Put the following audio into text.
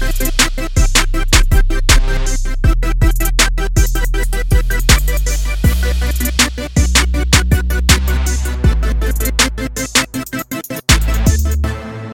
Bye.